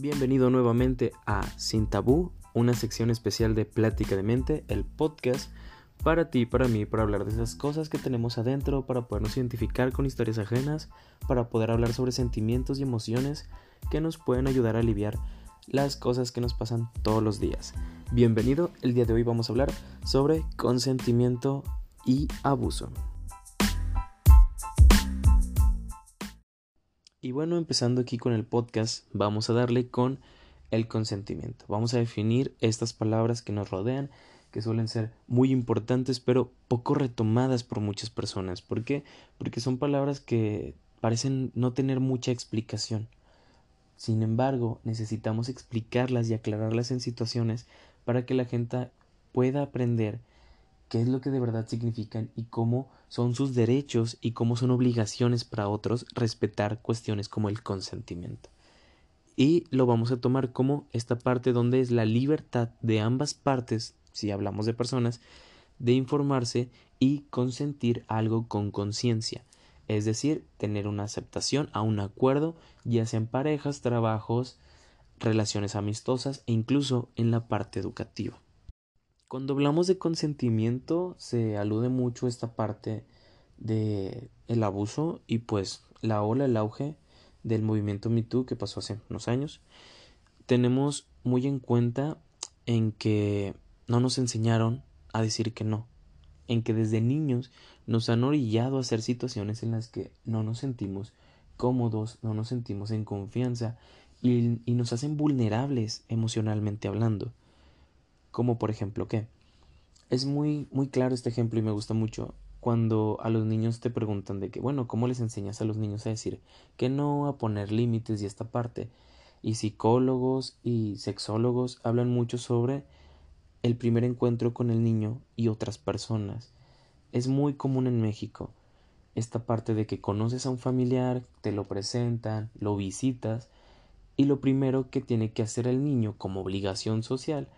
Bienvenido nuevamente a Sin Tabú, una sección especial de Plática de Mente, el podcast para ti y para mí, para hablar de esas cosas que tenemos adentro, para podernos identificar con historias ajenas, para poder hablar sobre sentimientos y emociones que nos pueden ayudar a aliviar las cosas que nos pasan todos los días. Bienvenido, el día de hoy vamos a hablar sobre consentimiento y abuso. Y bueno, empezando aquí con el podcast, vamos a darle con el consentimiento. Vamos a definir estas palabras que nos rodean, que suelen ser muy importantes, pero poco retomadas por muchas personas. ¿Por qué? Porque son palabras que parecen no tener mucha explicación. Sin embargo, necesitamos explicarlas y aclararlas en situaciones para que la gente pueda aprender qué es lo que de verdad significan y cómo son sus derechos y cómo son obligaciones para otros respetar cuestiones como el consentimiento. Y lo vamos a tomar como esta parte donde es la libertad de ambas partes, si hablamos de personas, de informarse y consentir algo con conciencia, es decir, tener una aceptación a un acuerdo, ya sea en parejas, trabajos, relaciones amistosas e incluso en la parte educativa. Cuando hablamos de consentimiento se alude mucho esta parte de el abuso y pues la ola, el auge del movimiento MeToo que pasó hace unos años. Tenemos muy en cuenta en que no nos enseñaron a decir que no, en que desde niños nos han orillado a hacer situaciones en las que no nos sentimos cómodos, no nos sentimos en confianza y, y nos hacen vulnerables emocionalmente hablando. Como por ejemplo que es muy muy claro este ejemplo y me gusta mucho cuando a los niños te preguntan de que bueno, ¿cómo les enseñas a los niños a decir que no, a poner límites y esta parte? Y psicólogos y sexólogos hablan mucho sobre el primer encuentro con el niño y otras personas. Es muy común en México esta parte de que conoces a un familiar, te lo presentan, lo visitas y lo primero que tiene que hacer el niño como obligación social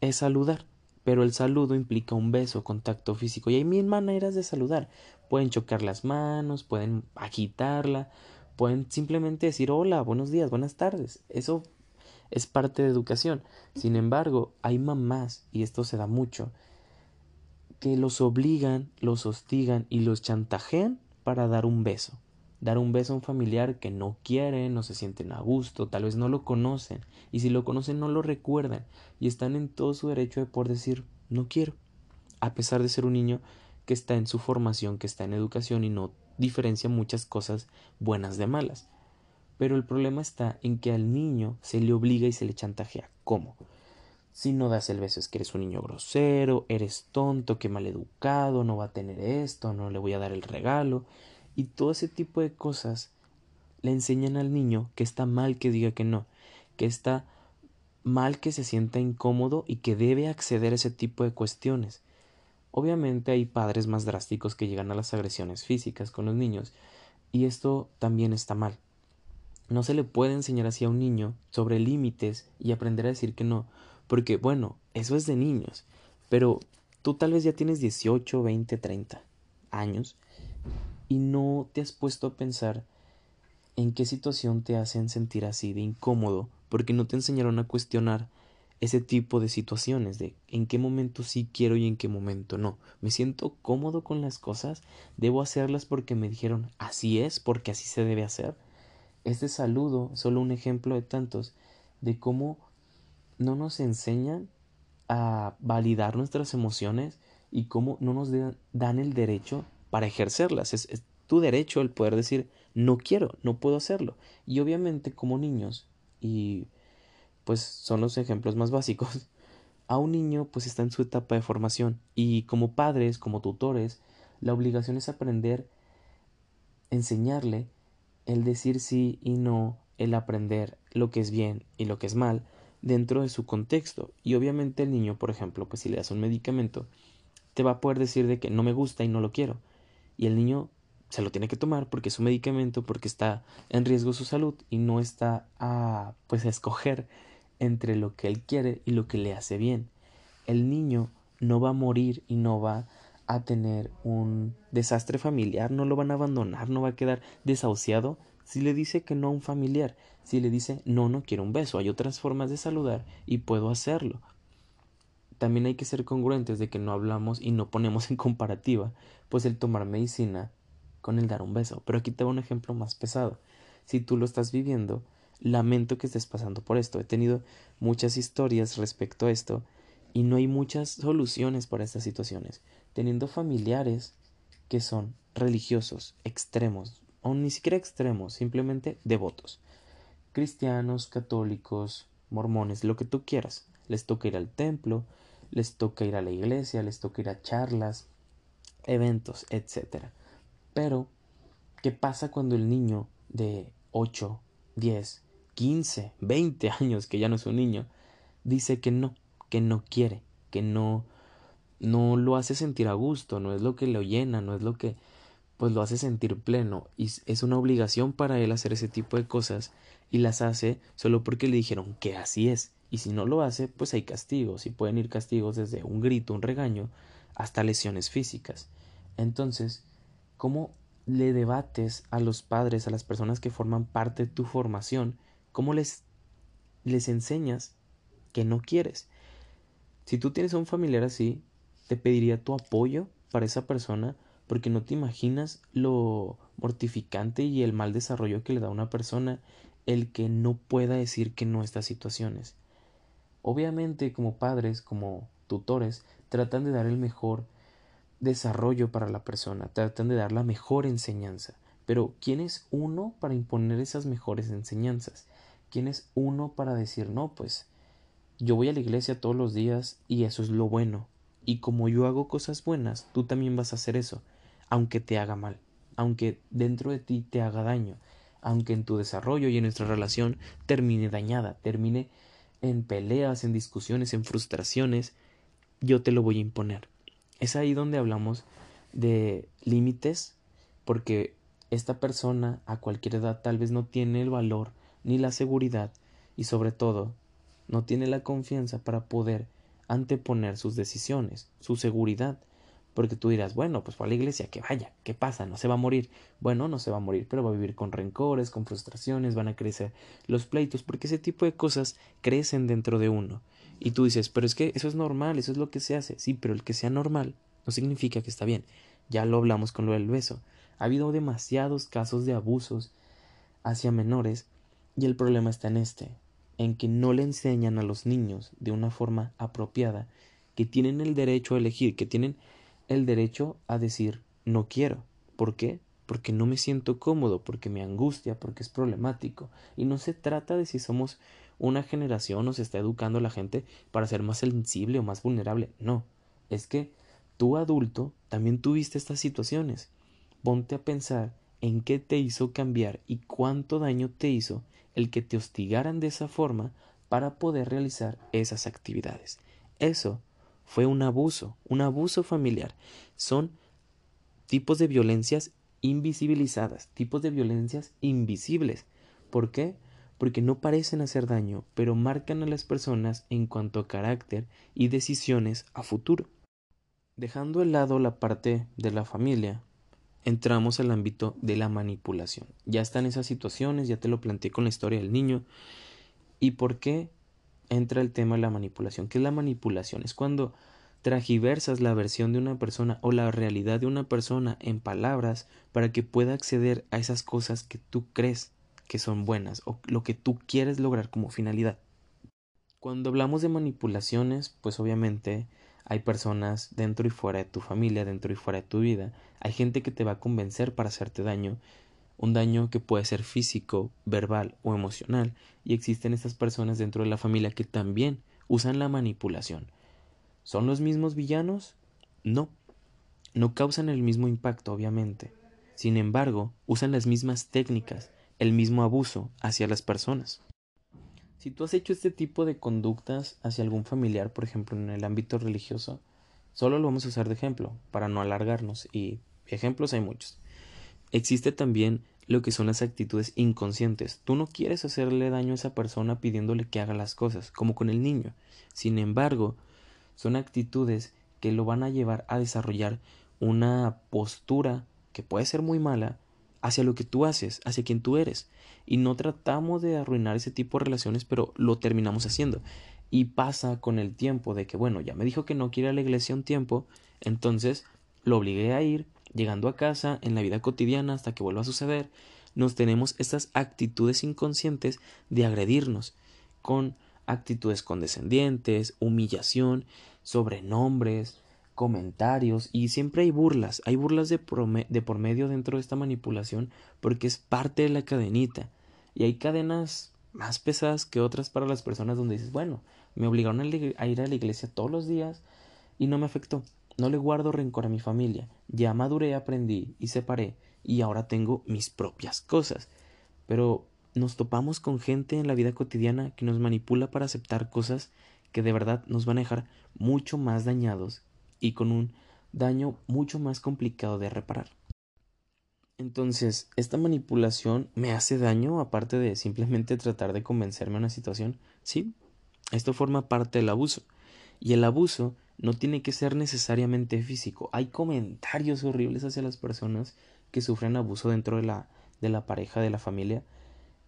es saludar. Pero el saludo implica un beso, contacto físico, y hay mil maneras de saludar. Pueden chocar las manos, pueden agitarla, pueden simplemente decir hola, buenos días, buenas tardes. Eso es parte de educación. Sin embargo, hay mamás, y esto se da mucho, que los obligan, los hostigan y los chantajean para dar un beso dar un beso a un familiar que no quieren, no se sienten a gusto, tal vez no lo conocen, y si lo conocen no lo recuerdan, y están en todo su derecho de poder decir no quiero, a pesar de ser un niño que está en su formación, que está en educación y no diferencia muchas cosas buenas de malas. Pero el problema está en que al niño se le obliga y se le chantajea. ¿Cómo? Si no das el beso es que eres un niño grosero, eres tonto, que educado, no va a tener esto, no le voy a dar el regalo y todo ese tipo de cosas le enseñan al niño que está mal que diga que no, que está mal que se sienta incómodo y que debe acceder a ese tipo de cuestiones. Obviamente hay padres más drásticos que llegan a las agresiones físicas con los niños y esto también está mal. No se le puede enseñar así a un niño sobre límites y aprender a decir que no, porque bueno, eso es de niños, pero tú tal vez ya tienes 18, 20, 30 años y no te has puesto a pensar en qué situación te hacen sentir así de incómodo porque no te enseñaron a cuestionar ese tipo de situaciones de en qué momento sí quiero y en qué momento no. Me siento cómodo con las cosas, debo hacerlas porque me dijeron así es, porque así se debe hacer. Este saludo es solo un ejemplo de tantos de cómo no nos enseñan a validar nuestras emociones y cómo no nos dan el derecho para ejercerlas. Es, tu derecho el poder decir no quiero, no puedo hacerlo. Y obviamente como niños, y pues son los ejemplos más básicos, a un niño pues está en su etapa de formación y como padres, como tutores, la obligación es aprender, enseñarle el decir sí y no, el aprender lo que es bien y lo que es mal dentro de su contexto. Y obviamente el niño, por ejemplo, pues si le das un medicamento, te va a poder decir de que no me gusta y no lo quiero y el niño se lo tiene que tomar porque es un medicamento, porque está en riesgo su salud y no está a pues a escoger entre lo que él quiere y lo que le hace bien. El niño no va a morir y no va a tener un desastre familiar, no lo van a abandonar, no va a quedar desahuciado si le dice que no a un familiar, si le dice no, no quiero un beso, hay otras formas de saludar y puedo hacerlo. También hay que ser congruentes de que no hablamos y no ponemos en comparativa, pues el tomar medicina con el dar un beso. Pero aquí te un ejemplo más pesado. Si tú lo estás viviendo, lamento que estés pasando por esto. He tenido muchas historias respecto a esto y no hay muchas soluciones para estas situaciones. Teniendo familiares que son religiosos, extremos, o ni siquiera extremos, simplemente devotos. Cristianos, católicos, mormones, lo que tú quieras. Les toca ir al templo, les toca ir a la iglesia, les toca ir a charlas, eventos, etc. Pero, ¿qué pasa cuando el niño de 8, 10, 15, 20 años, que ya no es un niño, dice que no, que no quiere, que no no lo hace sentir a gusto, no es lo que lo llena, no es lo que pues lo hace sentir pleno y es una obligación para él hacer ese tipo de cosas y las hace solo porque le dijeron que así es y si no lo hace pues hay castigos y pueden ir castigos desde un grito, un regaño hasta lesiones físicas. Entonces, ¿cómo le debates a los padres, a las personas que forman parte de tu formación, cómo les les enseñas que no quieres? Si tú tienes a un familiar así, te pediría tu apoyo para esa persona porque no te imaginas lo mortificante y el mal desarrollo que le da a una persona el que no pueda decir que no a estas situaciones. Obviamente, como padres, como tutores, tratan de dar el mejor desarrollo para la persona, tratan de dar la mejor enseñanza. Pero ¿quién es uno para imponer esas mejores enseñanzas? ¿Quién es uno para decir, no, pues yo voy a la iglesia todos los días y eso es lo bueno? Y como yo hago cosas buenas, tú también vas a hacer eso, aunque te haga mal, aunque dentro de ti te haga daño, aunque en tu desarrollo y en nuestra relación termine dañada, termine en peleas, en discusiones, en frustraciones, yo te lo voy a imponer. Es ahí donde hablamos de límites, porque esta persona a cualquier edad tal vez no tiene el valor ni la seguridad y sobre todo no tiene la confianza para poder anteponer sus decisiones, su seguridad. Porque tú dirás, bueno, pues fue a la iglesia, que vaya, ¿qué pasa? No se va a morir. Bueno, no se va a morir, pero va a vivir con rencores, con frustraciones, van a crecer los pleitos, porque ese tipo de cosas crecen dentro de uno. Y tú dices, pero es que eso es normal, eso es lo que se hace. Sí, pero el que sea normal no significa que está bien. Ya lo hablamos con lo del beso. Ha habido demasiados casos de abusos hacia menores y el problema está en este en que no le enseñan a los niños de una forma apropiada que tienen el derecho a elegir, que tienen el derecho a decir no quiero. ¿Por qué? Porque no me siento cómodo, porque me angustia, porque es problemático. Y no se trata de si somos una generación o se está educando a la gente para ser más sensible o más vulnerable. No, es que tú adulto también tuviste estas situaciones. Ponte a pensar en qué te hizo cambiar y cuánto daño te hizo el que te hostigaran de esa forma para poder realizar esas actividades. Eso fue un abuso, un abuso familiar. Son tipos de violencias invisibilizadas, tipos de violencias invisibles. ¿Por qué? Porque no parecen hacer daño, pero marcan a las personas en cuanto a carácter y decisiones a futuro. Dejando de lado la parte de la familia, entramos al ámbito de la manipulación. Ya están esas situaciones, ya te lo planteé con la historia del niño. ¿Y por qué entra el tema de la manipulación? ¿Qué es la manipulación? Es cuando tragiversas la versión de una persona o la realidad de una persona en palabras para que pueda acceder a esas cosas que tú crees que son buenas o lo que tú quieres lograr como finalidad. Cuando hablamos de manipulaciones, pues obviamente hay personas dentro y fuera de tu familia, dentro y fuera de tu vida. Hay gente que te va a convencer para hacerte daño, un daño que puede ser físico, verbal o emocional. Y existen estas personas dentro de la familia que también usan la manipulación. ¿Son los mismos villanos? No. No causan el mismo impacto, obviamente. Sin embargo, usan las mismas técnicas, el mismo abuso hacia las personas. Si tú has hecho este tipo de conductas hacia algún familiar, por ejemplo, en el ámbito religioso, solo lo vamos a usar de ejemplo, para no alargarnos, y ejemplos hay muchos. Existe también lo que son las actitudes inconscientes. Tú no quieres hacerle daño a esa persona pidiéndole que haga las cosas, como con el niño. Sin embargo, son actitudes que lo van a llevar a desarrollar una postura que puede ser muy mala hacia lo que tú haces, hacia quien tú eres. Y no tratamos de arruinar ese tipo de relaciones, pero lo terminamos haciendo. Y pasa con el tiempo de que, bueno, ya me dijo que no quiere ir a la iglesia un tiempo, entonces lo obligué a ir, llegando a casa, en la vida cotidiana, hasta que vuelva a suceder, nos tenemos estas actitudes inconscientes de agredirnos con actitudes condescendientes, humillación, sobrenombres, comentarios y siempre hay burlas, hay burlas de, por medio dentro de esta manipulación porque es parte de la cadenita y hay cadenas más pesadas que otras para las personas donde dices, bueno, me obligaron a ir a la iglesia todos los días y no me afectó, no le guardo rencor a mi familia, ya maduré, aprendí y separé y ahora tengo mis propias cosas. Pero nos topamos con gente en la vida cotidiana que nos manipula para aceptar cosas que de verdad nos van a dejar mucho más dañados y con un daño mucho más complicado de reparar. Entonces, ¿esta manipulación me hace daño aparte de simplemente tratar de convencerme a una situación? Sí, esto forma parte del abuso. Y el abuso no tiene que ser necesariamente físico. Hay comentarios horribles hacia las personas que sufren abuso dentro de la, de la pareja, de la familia,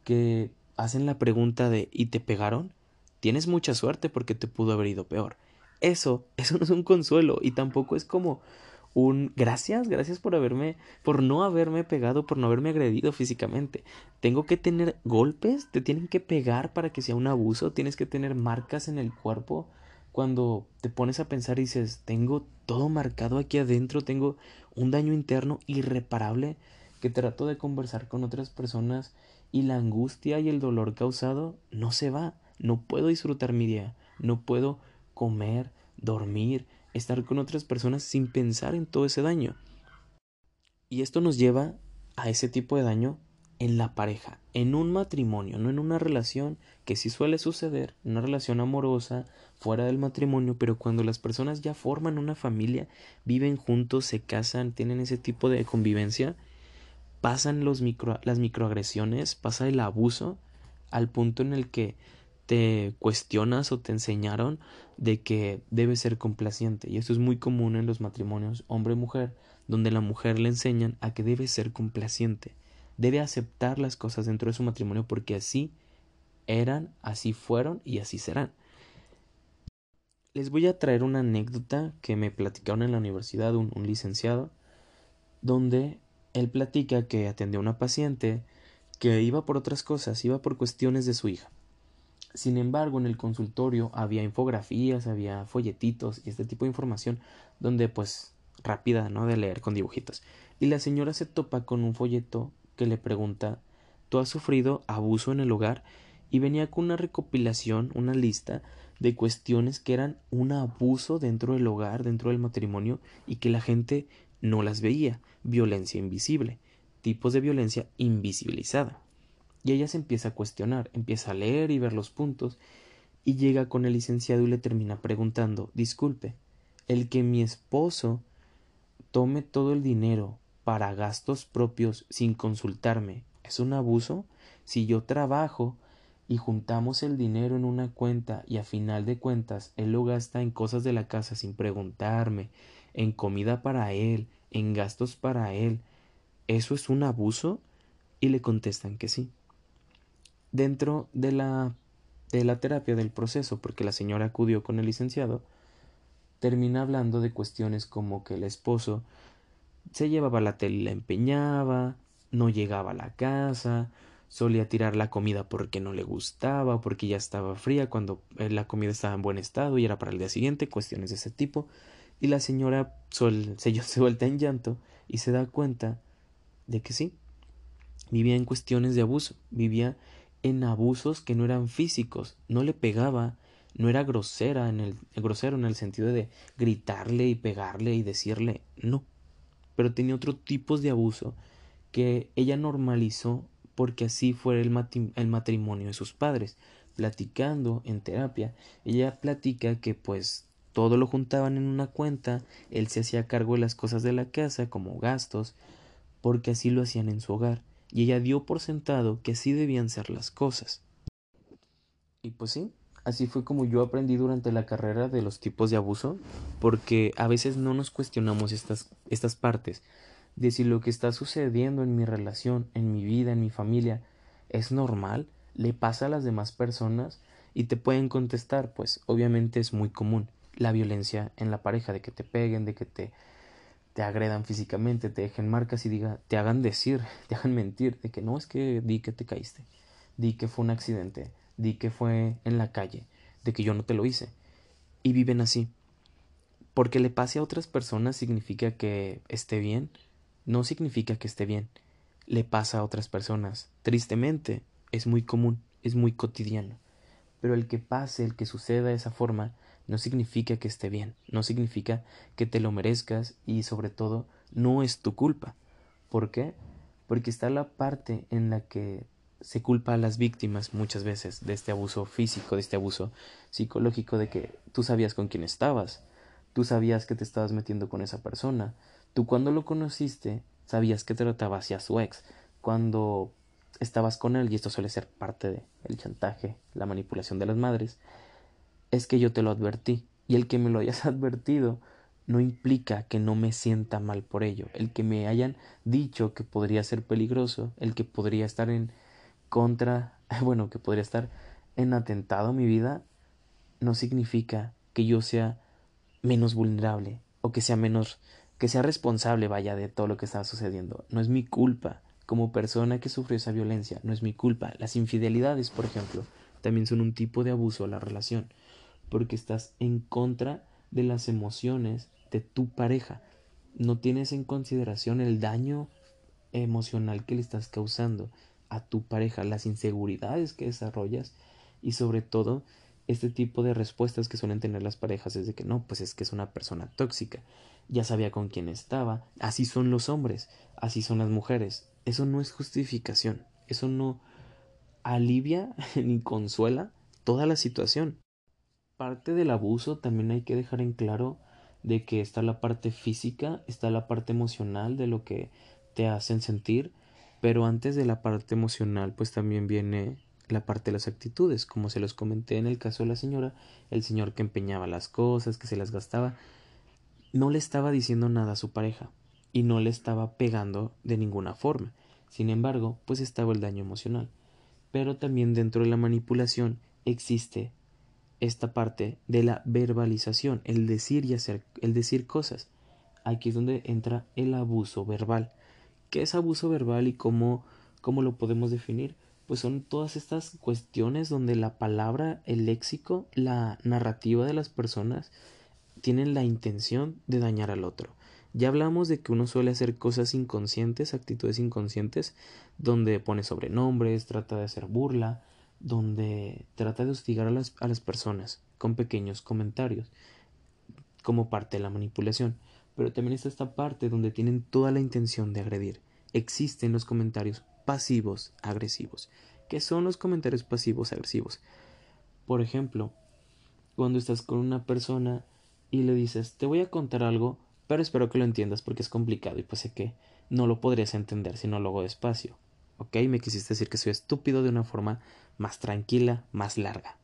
que hacen la pregunta de ¿y te pegaron? Tienes mucha suerte porque te pudo haber ido peor. Eso, eso no es un consuelo y tampoco es como un gracias, gracias por haberme, por no haberme pegado, por no haberme agredido físicamente. Tengo que tener golpes, te tienen que pegar para que sea un abuso, tienes que tener marcas en el cuerpo. Cuando te pones a pensar y dices, tengo todo marcado aquí adentro, tengo un daño interno irreparable que trato de conversar con otras personas y la angustia y el dolor causado no se va. No puedo disfrutar mi día, no puedo comer, dormir, estar con otras personas sin pensar en todo ese daño. Y esto nos lleva a ese tipo de daño en la pareja, en un matrimonio, no en una relación que sí suele suceder, una relación amorosa fuera del matrimonio, pero cuando las personas ya forman una familia, viven juntos, se casan, tienen ese tipo de convivencia, pasan los micro, las microagresiones, pasa el abuso al punto en el que te cuestionas o te enseñaron de que debes ser complaciente. Y esto es muy común en los matrimonios hombre-mujer, donde la mujer le enseñan a que debe ser complaciente. Debe aceptar las cosas dentro de su matrimonio porque así eran, así fueron y así serán. Les voy a traer una anécdota que me platicaron en la universidad un, un licenciado, donde él platica que atendió a una paciente que iba por otras cosas, iba por cuestiones de su hija. Sin embargo, en el consultorio había infografías, había folletitos y este tipo de información donde pues rápida, ¿no? De leer con dibujitos. Y la señora se topa con un folleto que le pregunta ¿Tú has sufrido abuso en el hogar? y venía con una recopilación, una lista de cuestiones que eran un abuso dentro del hogar, dentro del matrimonio y que la gente no las veía. Violencia invisible, tipos de violencia invisibilizada. Y ella se empieza a cuestionar, empieza a leer y ver los puntos, y llega con el licenciado y le termina preguntando Disculpe, el que mi esposo tome todo el dinero para gastos propios sin consultarme, ¿es un abuso? Si yo trabajo y juntamos el dinero en una cuenta y a final de cuentas él lo gasta en cosas de la casa sin preguntarme, en comida para él, en gastos para él, ¿eso es un abuso? Y le contestan que sí dentro de la, de la terapia del proceso, porque la señora acudió con el licenciado, termina hablando de cuestiones como que el esposo se llevaba la tele y la empeñaba, no llegaba a la casa, solía tirar la comida porque no le gustaba porque ya estaba fría cuando eh, la comida estaba en buen estado y era para el día siguiente, cuestiones de ese tipo. Y la señora se, se vuelta en llanto y se da cuenta de que sí, vivía en cuestiones de abuso, vivía en abusos que no eran físicos, no le pegaba, no era grosera en el grosero en el sentido de gritarle y pegarle y decirle no, pero tenía otro tipo de abuso que ella normalizó porque así fue el, el matrimonio de sus padres. Platicando en terapia, ella platica que pues todo lo juntaban en una cuenta, él se hacía cargo de las cosas de la casa como gastos, porque así lo hacían en su hogar y ella dio por sentado que así debían ser las cosas. Y pues sí, así fue como yo aprendí durante la carrera de los tipos de abuso, porque a veces no nos cuestionamos estas, estas partes de si lo que está sucediendo en mi relación, en mi vida, en mi familia, es normal, le pasa a las demás personas y te pueden contestar, pues obviamente es muy común la violencia en la pareja, de que te peguen, de que te, te agredan físicamente, te dejen marcas y diga, te hagan decir, te hagan mentir, de que no es que di que te caíste, di que fue un accidente, di que fue en la calle, de que yo no te lo hice. Y viven así. Porque le pase a otras personas significa que esté bien, no significa que esté bien. Le pasa a otras personas. Tristemente, es muy común, es muy cotidiano. Pero el que pase, el que suceda de esa forma, no significa que esté bien, no significa que te lo merezcas y sobre todo no es tu culpa. ¿Por qué? Porque está la parte en la que se culpa a las víctimas muchas veces de este abuso físico, de este abuso psicológico, de que tú sabías con quién estabas, tú sabías que te estabas metiendo con esa persona, tú cuando lo conociste sabías que trataba hacia su ex, cuando estabas con él, y esto suele ser parte del chantaje, la manipulación de las madres, es que yo te lo advertí, y el que me lo hayas advertido no implica que no me sienta mal por ello, el que me hayan dicho que podría ser peligroso, el que podría estar en contra, bueno, que podría estar en atentado a mi vida, no significa que yo sea menos vulnerable o que sea menos, que sea responsable, vaya, de todo lo que está sucediendo. No es mi culpa como persona que sufrió esa violencia, no es mi culpa. Las infidelidades, por ejemplo, también son un tipo de abuso a la relación, porque estás en contra de las emociones de tu pareja. No tienes en consideración el daño emocional que le estás causando a tu pareja, las inseguridades que desarrollas y sobre todo este tipo de respuestas que suelen tener las parejas es de que no, pues es que es una persona tóxica, ya sabía con quién estaba, así son los hombres, así son las mujeres. Eso no es justificación, eso no alivia ni consuela toda la situación. Parte del abuso también hay que dejar en claro de que está la parte física, está la parte emocional de lo que te hacen sentir, pero antes de la parte emocional, pues también viene la parte de las actitudes, como se los comenté en el caso de la señora, el señor que empeñaba las cosas, que se las gastaba, no le estaba diciendo nada a su pareja y no le estaba pegando de ninguna forma. Sin embargo, pues estaba el daño emocional. Pero también dentro de la manipulación existe esta parte de la verbalización, el decir y hacer, el decir cosas. Aquí es donde entra el abuso verbal. ¿Qué es abuso verbal y cómo, cómo lo podemos definir? Pues son todas estas cuestiones donde la palabra, el léxico, la narrativa de las personas tienen la intención de dañar al otro. Ya hablamos de que uno suele hacer cosas inconscientes, actitudes inconscientes, donde pone sobrenombres, trata de hacer burla, donde trata de hostigar a las, a las personas con pequeños comentarios, como parte de la manipulación pero también está esta parte donde tienen toda la intención de agredir. Existen los comentarios pasivos agresivos. ¿Qué son los comentarios pasivos agresivos? Por ejemplo, cuando estás con una persona y le dices, te voy a contar algo, pero espero que lo entiendas porque es complicado y pues sé que no lo podrías entender si no lo hago despacio. ¿Ok? Me quisiste decir que soy estúpido de una forma más tranquila, más larga.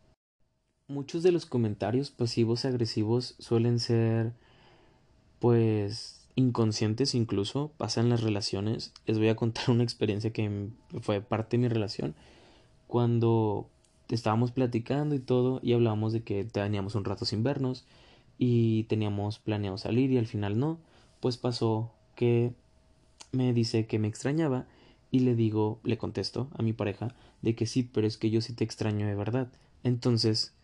Muchos de los comentarios pasivos agresivos suelen ser pues inconscientes incluso pasan las relaciones. Les voy a contar una experiencia que fue parte de mi relación cuando estábamos platicando y todo y hablábamos de que teníamos un rato sin vernos y teníamos planeado salir y al final no, pues pasó que me dice que me extrañaba y le digo, le contesto a mi pareja de que sí, pero es que yo sí te extraño de verdad. Entonces,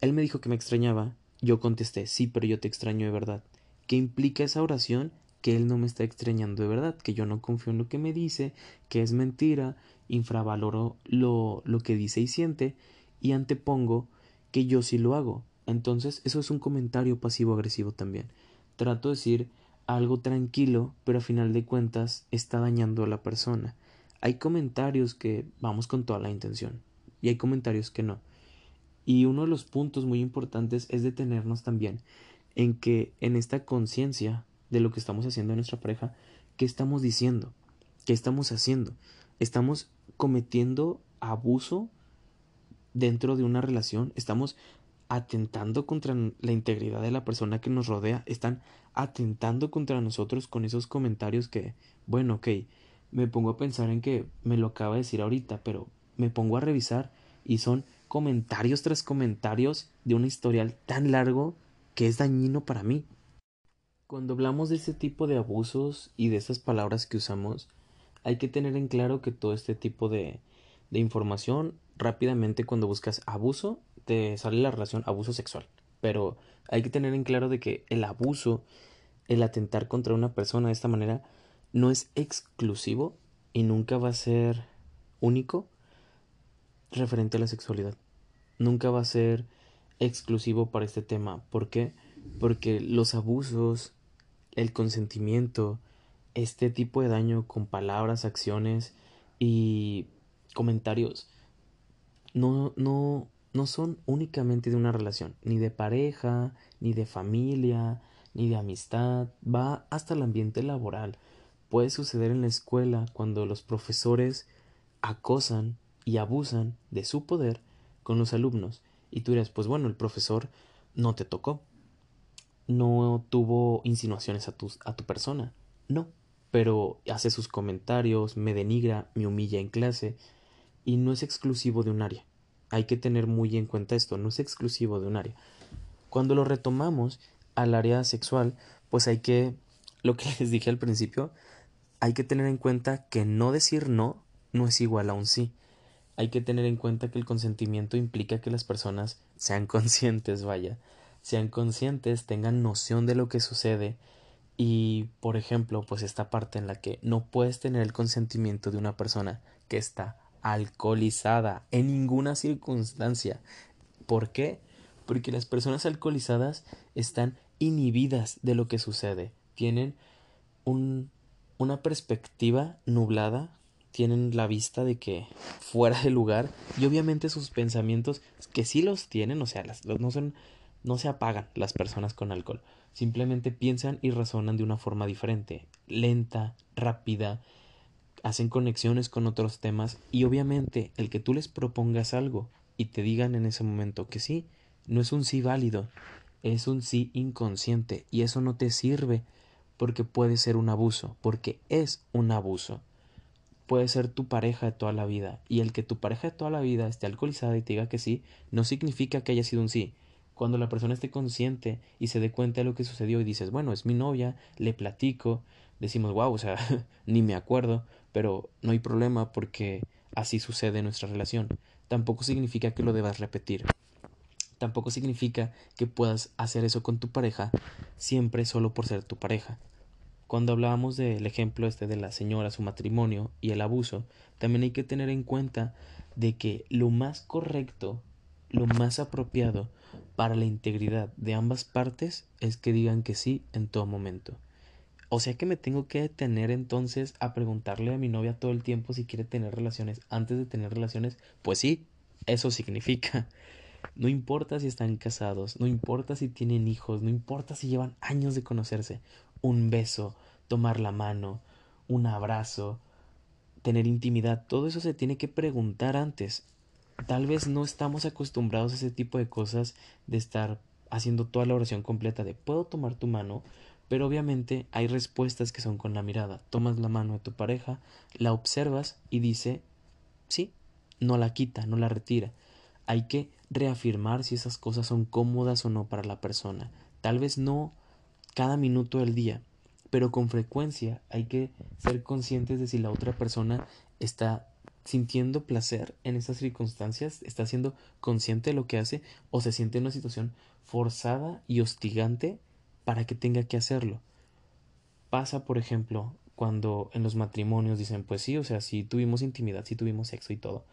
él me dijo que me extrañaba, yo contesté, sí, pero yo te extraño de verdad. ¿Qué implica esa oración? Que él no me está extrañando de verdad, que yo no confío en lo que me dice, que es mentira, infravaloro lo, lo que dice y siente, y antepongo que yo sí lo hago. Entonces, eso es un comentario pasivo-agresivo también. Trato de decir algo tranquilo, pero a final de cuentas está dañando a la persona. Hay comentarios que vamos con toda la intención y hay comentarios que no. Y uno de los puntos muy importantes es detenernos también en que en esta conciencia de lo que estamos haciendo en nuestra pareja, ¿qué estamos diciendo? ¿Qué estamos haciendo? ¿Estamos cometiendo abuso dentro de una relación? ¿Estamos atentando contra la integridad de la persona que nos rodea? ¿Están atentando contra nosotros con esos comentarios que, bueno, ok, me pongo a pensar en que me lo acaba de decir ahorita, pero me pongo a revisar y son comentarios tras comentarios de un historial tan largo que es dañino para mí. Cuando hablamos de este tipo de abusos y de esas palabras que usamos, hay que tener en claro que todo este tipo de, de información, rápidamente cuando buscas abuso, te sale la relación abuso sexual. Pero hay que tener en claro de que el abuso, el atentar contra una persona de esta manera, no es exclusivo y nunca va a ser único referente a la sexualidad. Nunca va a ser exclusivo para este tema. ¿Por qué? Porque los abusos, el consentimiento, este tipo de daño con palabras, acciones y comentarios no, no, no son únicamente de una relación, ni de pareja, ni de familia, ni de amistad, va hasta el ambiente laboral. Puede suceder en la escuela cuando los profesores acosan y abusan de su poder con los alumnos. Y tú dirás, pues bueno, el profesor no te tocó, no tuvo insinuaciones a tu, a tu persona, no, pero hace sus comentarios, me denigra, me humilla en clase, y no es exclusivo de un área. Hay que tener muy en cuenta esto, no es exclusivo de un área. Cuando lo retomamos al área sexual, pues hay que, lo que les dije al principio, hay que tener en cuenta que no decir no no es igual a un sí. Hay que tener en cuenta que el consentimiento implica que las personas sean conscientes, vaya, sean conscientes, tengan noción de lo que sucede y, por ejemplo, pues esta parte en la que no puedes tener el consentimiento de una persona que está alcoholizada en ninguna circunstancia. ¿Por qué? Porque las personas alcoholizadas están inhibidas de lo que sucede, tienen un, una perspectiva nublada, tienen la vista de que fuera de lugar y obviamente sus pensamientos que sí los tienen, o sea, no son no se apagan las personas con alcohol, simplemente piensan y razonan de una forma diferente, lenta, rápida, hacen conexiones con otros temas y obviamente el que tú les propongas algo y te digan en ese momento que sí, no es un sí válido, es un sí inconsciente y eso no te sirve porque puede ser un abuso, porque es un abuso. Puede ser tu pareja de toda la vida y el que tu pareja de toda la vida esté alcoholizada y te diga que sí, no significa que haya sido un sí. Cuando la persona esté consciente y se dé cuenta de lo que sucedió y dices, bueno, es mi novia, le platico, decimos, wow, o sea, ni me acuerdo, pero no hay problema porque así sucede en nuestra relación. Tampoco significa que lo debas repetir. Tampoco significa que puedas hacer eso con tu pareja siempre solo por ser tu pareja. Cuando hablábamos del ejemplo este de la señora, su matrimonio y el abuso, también hay que tener en cuenta de que lo más correcto, lo más apropiado para la integridad de ambas partes es que digan que sí en todo momento. O sea que me tengo que detener entonces a preguntarle a mi novia todo el tiempo si quiere tener relaciones antes de tener relaciones. Pues sí, eso significa. No importa si están casados, no importa si tienen hijos, no importa si llevan años de conocerse. Un beso, tomar la mano, un abrazo, tener intimidad, todo eso se tiene que preguntar antes. Tal vez no estamos acostumbrados a ese tipo de cosas de estar haciendo toda la oración completa de puedo tomar tu mano, pero obviamente hay respuestas que son con la mirada. Tomas la mano de tu pareja, la observas y dice sí, no la quita, no la retira. Hay que reafirmar si esas cosas son cómodas o no para la persona. Tal vez no cada minuto del día, pero con frecuencia hay que ser conscientes de si la otra persona está sintiendo placer en esas circunstancias, está siendo consciente de lo que hace o se siente en una situación forzada y hostigante para que tenga que hacerlo. Pasa, por ejemplo, cuando en los matrimonios dicen, pues sí, o sea, sí tuvimos intimidad, sí tuvimos sexo y todo,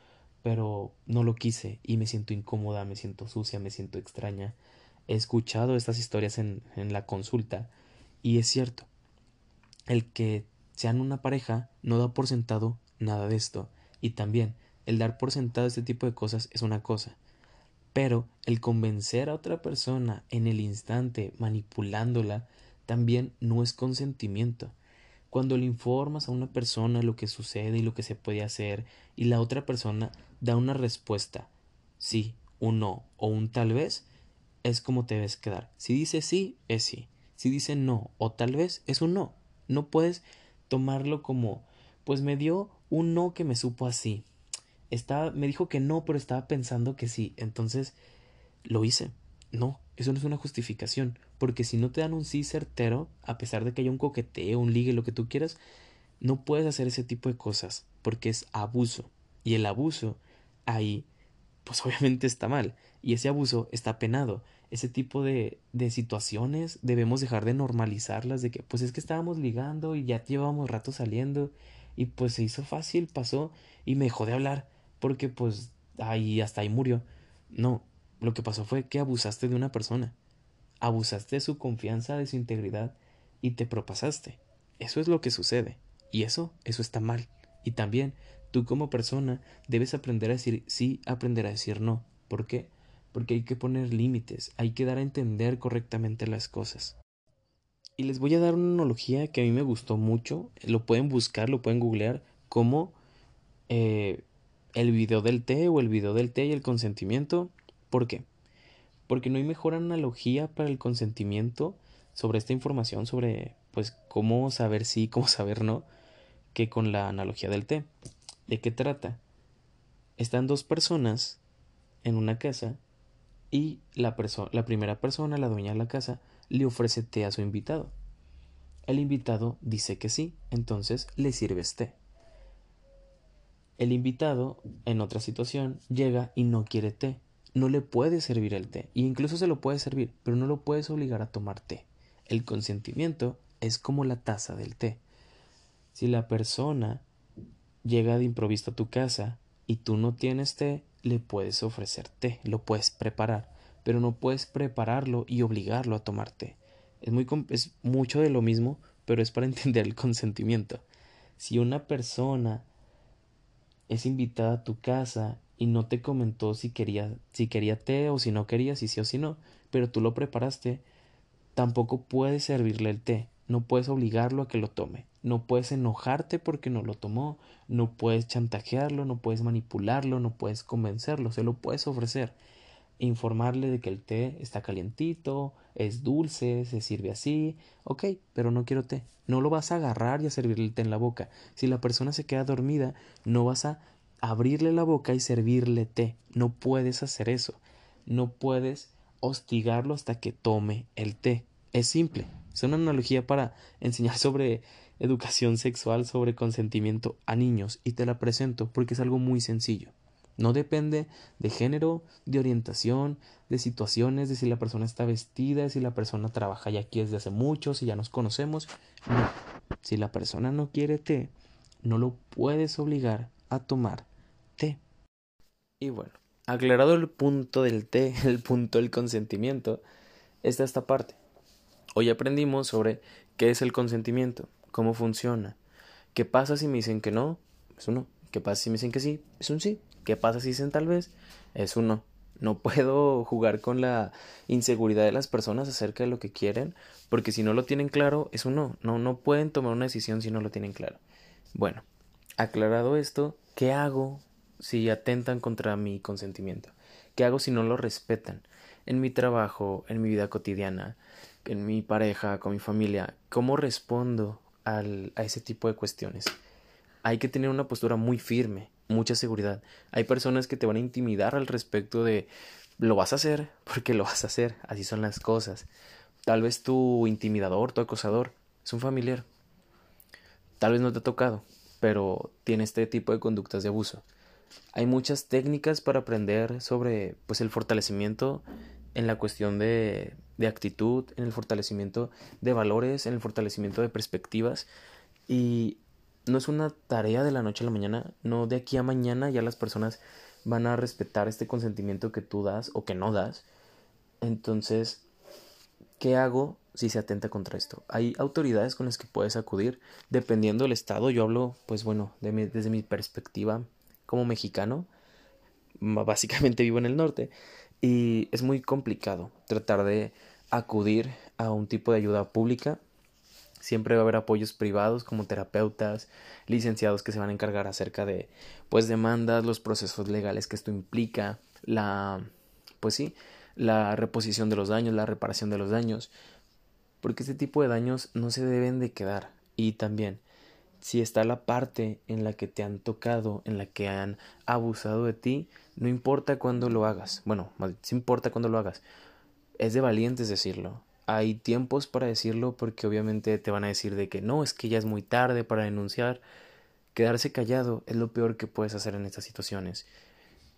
pero no lo quise y me siento incómoda, me siento sucia, me siento extraña. He escuchado estas historias en, en la consulta y es cierto, el que sean una pareja no da por sentado nada de esto y también el dar por sentado este tipo de cosas es una cosa, pero el convencer a otra persona en el instante manipulándola también no es consentimiento. Cuando le informas a una persona lo que sucede y lo que se puede hacer y la otra persona da una respuesta, sí, un no o un tal vez, es como te debes quedar. Si dice sí, es sí. Si dice no o tal vez es un no. No puedes tomarlo como pues me dio un no que me supo así. Estaba, me dijo que no, pero estaba pensando que sí. Entonces lo hice. No, eso no es una justificación. Porque si no te dan un sí certero, a pesar de que haya un coqueteo, un ligue, lo que tú quieras, no puedes hacer ese tipo de cosas. Porque es abuso. Y el abuso ahí, pues obviamente está mal. Y ese abuso está penado. Ese tipo de, de situaciones debemos dejar de normalizarlas. De que, pues es que estábamos ligando y ya llevábamos rato saliendo. Y pues se hizo fácil, pasó y me dejó de hablar. Porque pues ahí hasta ahí murió. No, lo que pasó fue que abusaste de una persona. Abusaste de su confianza, de su integridad y te propasaste. Eso es lo que sucede. Y eso, eso está mal. Y también, tú como persona debes aprender a decir sí, aprender a decir no. ¿Por qué? Porque hay que poner límites, hay que dar a entender correctamente las cosas. Y les voy a dar una analogía que a mí me gustó mucho. Lo pueden buscar, lo pueden googlear como eh, el video del té o el video del té y el consentimiento. ¿Por qué? Porque no hay mejor analogía para el consentimiento sobre esta información, sobre pues cómo saber sí, cómo saber no, que con la analogía del té. ¿De qué trata? Están dos personas en una casa y la, la primera persona, la dueña de la casa, le ofrece té a su invitado. El invitado dice que sí, entonces le sirves té. El invitado, en otra situación, llega y no quiere té. No le puede servir el té. E incluso se lo puede servir, pero no lo puedes obligar a tomar té. El consentimiento es como la taza del té. Si la persona llega de improviso a tu casa y tú no tienes té, le puedes ofrecer té, lo puedes preparar, pero no puedes prepararlo y obligarlo a tomar té. Es, muy, es mucho de lo mismo, pero es para entender el consentimiento. Si una persona es invitada a tu casa y no te comentó si quería, si quería té o si no quería, si sí o si no, pero tú lo preparaste, tampoco puedes servirle el té, no puedes obligarlo a que lo tome, no puedes enojarte porque no lo tomó, no puedes chantajearlo, no puedes manipularlo, no puedes convencerlo, se lo puedes ofrecer, informarle de que el té está calientito, es dulce, se sirve así, ok, pero no quiero té. No lo vas a agarrar y a servirle el té en la boca. Si la persona se queda dormida, no vas a abrirle la boca y servirle té. No puedes hacer eso. No puedes hostigarlo hasta que tome el té. Es simple. Es una analogía para enseñar sobre educación sexual, sobre consentimiento a niños y te la presento porque es algo muy sencillo. No depende de género, de orientación, de situaciones, de si la persona está vestida, de si la persona trabaja ya aquí desde hace mucho, si ya nos conocemos. No. Si la persona no quiere té, no lo puedes obligar a tomar té. Y bueno, aclarado el punto del té, el punto del consentimiento, está esta parte. Hoy aprendimos sobre qué es el consentimiento, cómo funciona, qué pasa si me dicen que no, es un no, qué pasa si me dicen que sí, es un sí, ¿Qué pasa si dicen tal vez? Es uno. No puedo jugar con la inseguridad de las personas acerca de lo que quieren, porque si no lo tienen claro, es un no. No, no pueden tomar una decisión si no lo tienen claro. Bueno, aclarado esto, ¿qué hago si atentan contra mi consentimiento? ¿Qué hago si no lo respetan? En mi trabajo, en mi vida cotidiana, en mi pareja, con mi familia, ¿cómo respondo al, a ese tipo de cuestiones? Hay que tener una postura muy firme, mucha seguridad. Hay personas que te van a intimidar al respecto de lo vas a hacer porque lo vas a hacer, así son las cosas. Tal vez tu intimidador, tu acosador, es un familiar. Tal vez no te ha tocado, pero tiene este tipo de conductas de abuso. Hay muchas técnicas para aprender sobre pues el fortalecimiento en la cuestión de, de actitud, en el fortalecimiento de valores, en el fortalecimiento de perspectivas y no es una tarea de la noche a la mañana, no de aquí a mañana ya las personas van a respetar este consentimiento que tú das o que no das. Entonces, ¿qué hago si se atenta contra esto? Hay autoridades con las que puedes acudir, dependiendo del estado. Yo hablo, pues bueno, desde mi perspectiva como mexicano, básicamente vivo en el norte, y es muy complicado tratar de acudir a un tipo de ayuda pública Siempre va a haber apoyos privados como terapeutas, licenciados que se van a encargar acerca de pues demandas, los procesos legales que esto implica, la pues sí, la reposición de los daños, la reparación de los daños. porque este tipo de daños no se deben de quedar. Y también, si está la parte en la que te han tocado, en la que han abusado de ti, no importa cuándo lo hagas. Bueno, sí importa cuándo lo hagas. Es de valientes decirlo. Hay tiempos para decirlo porque obviamente te van a decir de que no, es que ya es muy tarde para denunciar. Quedarse callado es lo peor que puedes hacer en estas situaciones.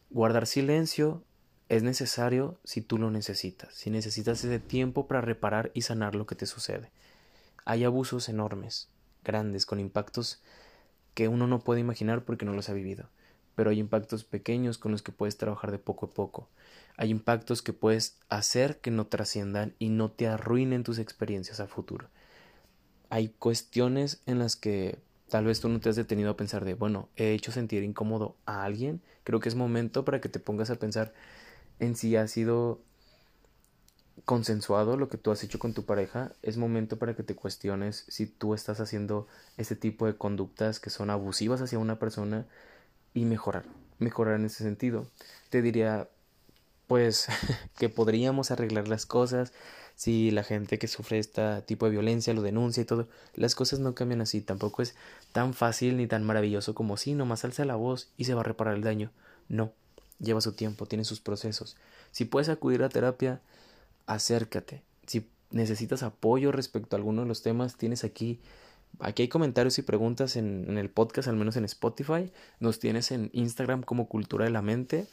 Guardar silencio es necesario si tú lo necesitas, si necesitas ese tiempo para reparar y sanar lo que te sucede. Hay abusos enormes, grandes, con impactos que uno no puede imaginar porque no los ha vivido, pero hay impactos pequeños con los que puedes trabajar de poco a poco. Hay impactos que puedes hacer que no trasciendan y no te arruinen tus experiencias a futuro. Hay cuestiones en las que tal vez tú no te has detenido a pensar de, bueno, he hecho sentir incómodo a alguien. Creo que es momento para que te pongas a pensar en si ha sido consensuado lo que tú has hecho con tu pareja, es momento para que te cuestiones si tú estás haciendo este tipo de conductas que son abusivas hacia una persona y mejorar, mejorar en ese sentido. Te diría, pues, que podríamos arreglar las cosas si la gente que sufre este tipo de violencia lo denuncia y todo. Las cosas no cambian así, tampoco es tan fácil ni tan maravilloso como si nomás alza la voz y se va a reparar el daño. No, lleva su tiempo, tiene sus procesos. Si puedes acudir a terapia, acércate. Si necesitas apoyo respecto a alguno de los temas, tienes aquí, aquí hay comentarios y preguntas en, el podcast, al menos en Spotify. Nos tienes en Instagram como Cultura de la Mente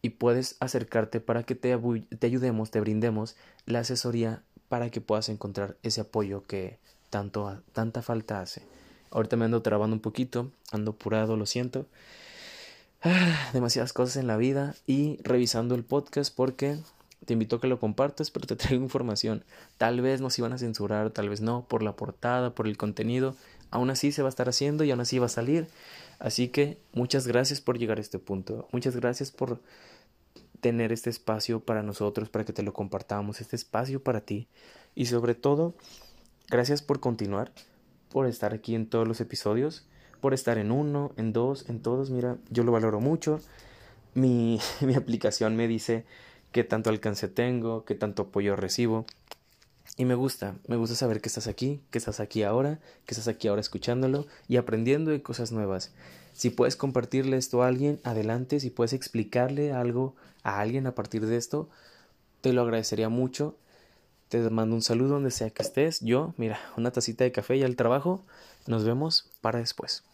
y puedes acercarte para que te, te ayudemos, te brindemos la asesoría para que puedas encontrar ese apoyo que tanto, tanta falta hace. Ahorita me ando trabando un poquito, ando apurado, lo siento. Ah, demasiadas cosas en la vida y revisando el podcast porque te invito a que lo compartas, pero te traigo información. Tal vez nos iban a censurar, tal vez no, por la portada, por el contenido. Aún así se va a estar haciendo y aún así va a salir. Así que muchas gracias por llegar a este punto. Muchas gracias por tener este espacio para nosotros, para que te lo compartamos, este espacio para ti. Y sobre todo, gracias por continuar, por estar aquí en todos los episodios por estar en uno, en dos, en todos. Mira, yo lo valoro mucho. Mi, mi aplicación me dice qué tanto alcance tengo, qué tanto apoyo recibo. Y me gusta, me gusta saber que estás aquí, que estás aquí ahora, que estás aquí ahora escuchándolo y aprendiendo de cosas nuevas. Si puedes compartirle esto a alguien, adelante. Si puedes explicarle algo a alguien a partir de esto, te lo agradecería mucho. Te mando un saludo donde sea que estés. Yo, mira, una tacita de café y al trabajo. Nos vemos para después.